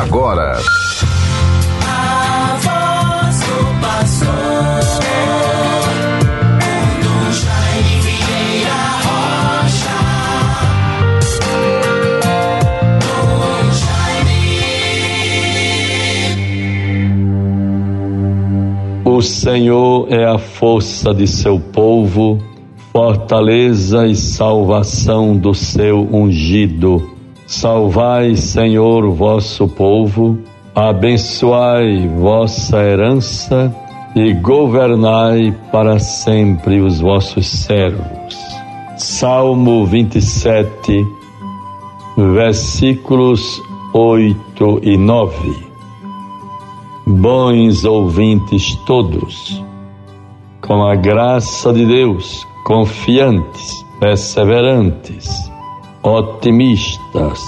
agora. O Senhor é a força de seu povo, fortaleza e salvação do seu ungido. Salvai, Senhor, vosso povo, abençoai vossa herança e governai para sempre os vossos servos. Salmo 27, versículos 8 e 9. Bons ouvintes todos, com a graça de Deus, confiantes, perseverantes, otimistas.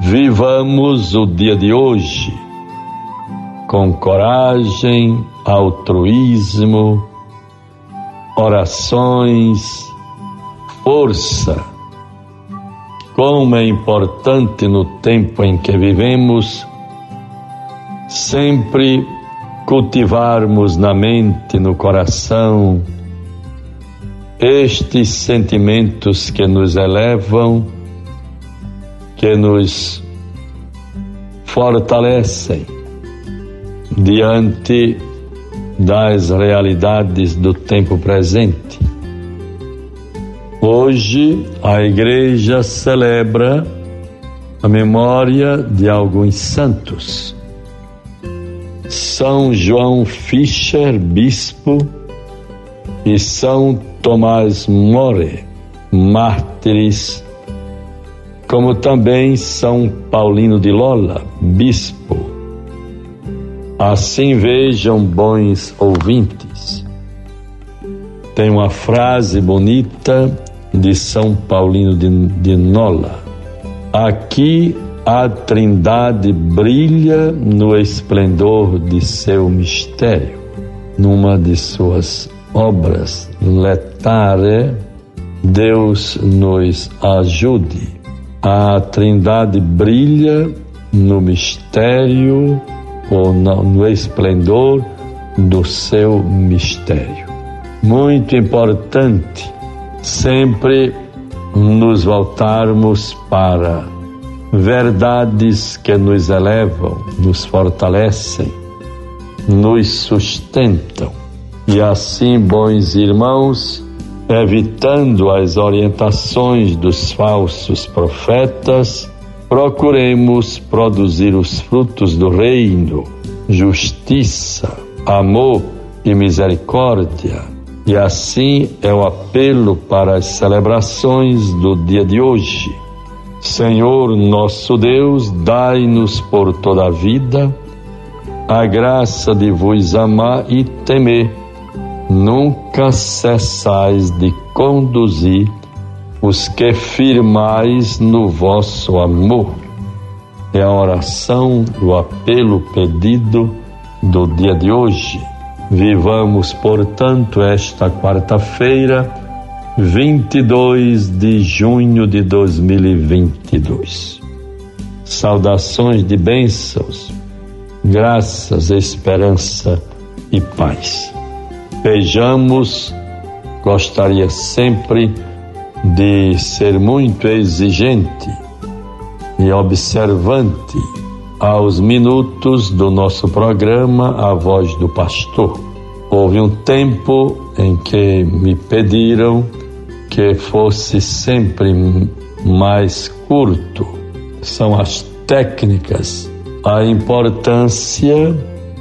Vivamos o dia de hoje com coragem, altruísmo, orações, força. Como é importante no tempo em que vivemos sempre cultivarmos na mente, no coração, estes sentimentos que nos elevam, que nos fortalecem diante das realidades do tempo presente. Hoje a igreja celebra a memória de alguns santos. São João Fischer, bispo, e São Tomás More, mártires, como também São Paulino de Lola, bispo. Assim vejam, bons ouvintes. Tem uma frase bonita de São Paulino de, de Nola. Aqui a Trindade brilha no esplendor de seu mistério, numa de suas obras letare, Deus nos ajude. A Trindade brilha no mistério ou no esplendor do seu mistério. Muito importante sempre nos voltarmos para verdades que nos elevam, nos fortalecem, nos sustentam e assim, bons irmãos, evitando as orientações dos falsos profetas, procuremos produzir os frutos do reino, justiça, amor e misericórdia. E assim é o apelo para as celebrações do dia de hoje. Senhor nosso Deus, dai-nos por toda a vida a graça de vos amar e temer nunca cessais de conduzir os que firmais no vosso amor. É a oração, o apelo pedido do dia de hoje. Vivamos, portanto, esta quarta-feira, 22 de junho de 2022. Saudações de bênçãos, graças, esperança e paz. Vejamos, gostaria sempre de ser muito exigente e observante aos minutos do nosso programa A Voz do Pastor. Houve um tempo em que me pediram que fosse sempre mais curto. São as técnicas, a importância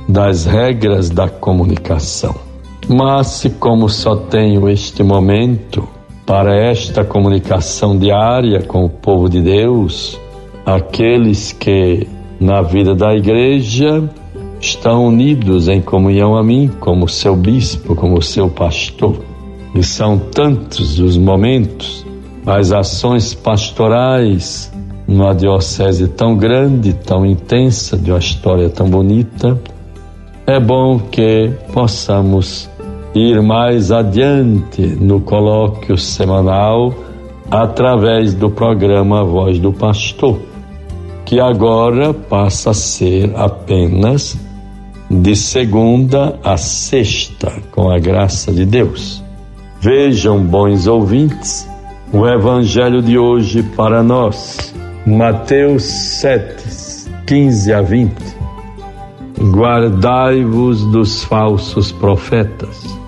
das regras da comunicação. Mas, como só tenho este momento para esta comunicação diária com o povo de Deus, aqueles que na vida da igreja estão unidos em comunhão a mim, como seu bispo, como seu pastor. E são tantos os momentos, as ações pastorais numa diocese tão grande, tão intensa, de uma história tão bonita. É bom que possamos ir mais adiante no colóquio semanal através do programa Voz do Pastor, que agora passa a ser apenas de segunda a sexta, com a graça de Deus. Vejam, bons ouvintes, o Evangelho de hoje para nós, Mateus 7, 15 a 20. Guardai-vos dos falsos profetas.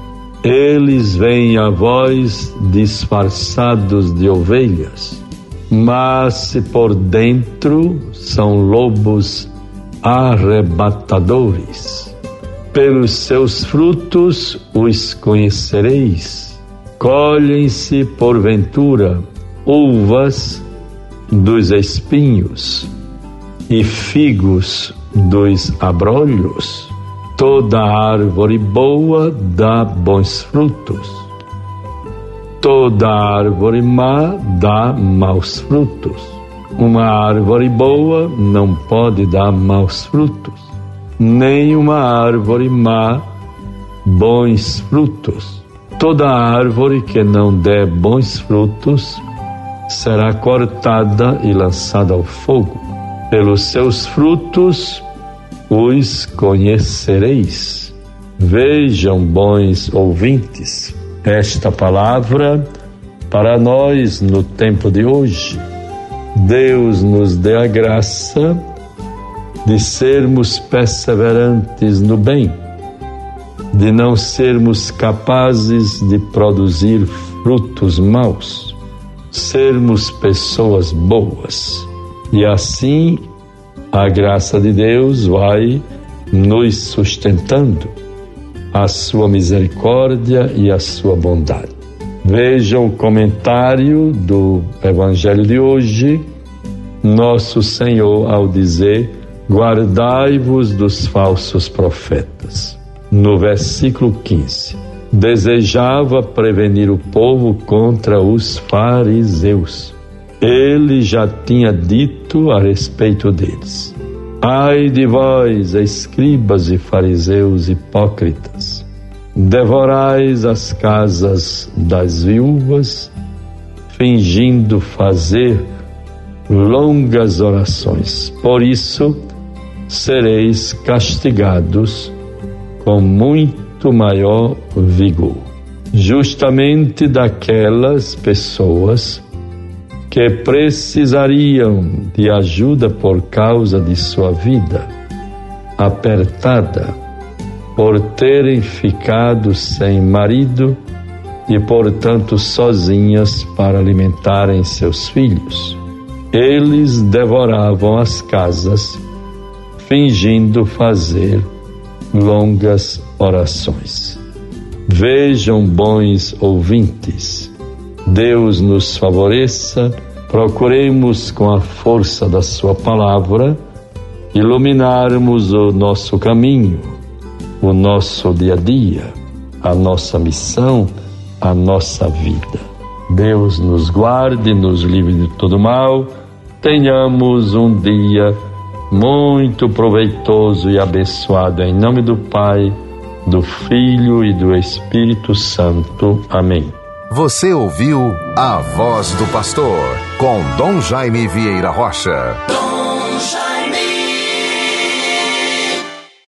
Eles vêm a vós disfarçados de ovelhas, mas por dentro são lobos arrebatadores. Pelos seus frutos os conhecereis. Colhem-se, porventura, uvas dos espinhos e figos dos abrolhos. Toda árvore boa dá bons frutos. Toda árvore má dá maus frutos. Uma árvore boa não pode dar maus frutos, nem uma árvore má bons frutos. Toda árvore que não der bons frutos será cortada e lançada ao fogo. Pelos seus frutos os conhecereis. Vejam, bons ouvintes, esta palavra para nós no tempo de hoje. Deus nos dê a graça de sermos perseverantes no bem, de não sermos capazes de produzir frutos maus, sermos pessoas boas. E assim a graça de Deus vai nos sustentando, a sua misericórdia e a sua bondade. Vejam o comentário do Evangelho de hoje, nosso Senhor ao dizer: Guardai-vos dos falsos profetas. No versículo 15, desejava prevenir o povo contra os fariseus ele já tinha dito a respeito deles: Ai de vós, escribas e fariseus hipócritas, devorais as casas das viúvas, fingindo fazer longas orações. Por isso sereis castigados com muito maior vigor. Justamente daquelas pessoas que precisariam de ajuda por causa de sua vida apertada, por terem ficado sem marido e, portanto, sozinhas para alimentarem seus filhos. Eles devoravam as casas, fingindo fazer longas orações. Vejam, bons ouvintes, Deus nos favoreça, procuremos com a força da Sua palavra iluminarmos o nosso caminho, o nosso dia a dia, a nossa missão, a nossa vida. Deus nos guarde, nos livre de todo mal, tenhamos um dia muito proveitoso e abençoado em nome do Pai, do Filho e do Espírito Santo. Amém. Você ouviu a voz do pastor com Dom Jaime Vieira Rocha.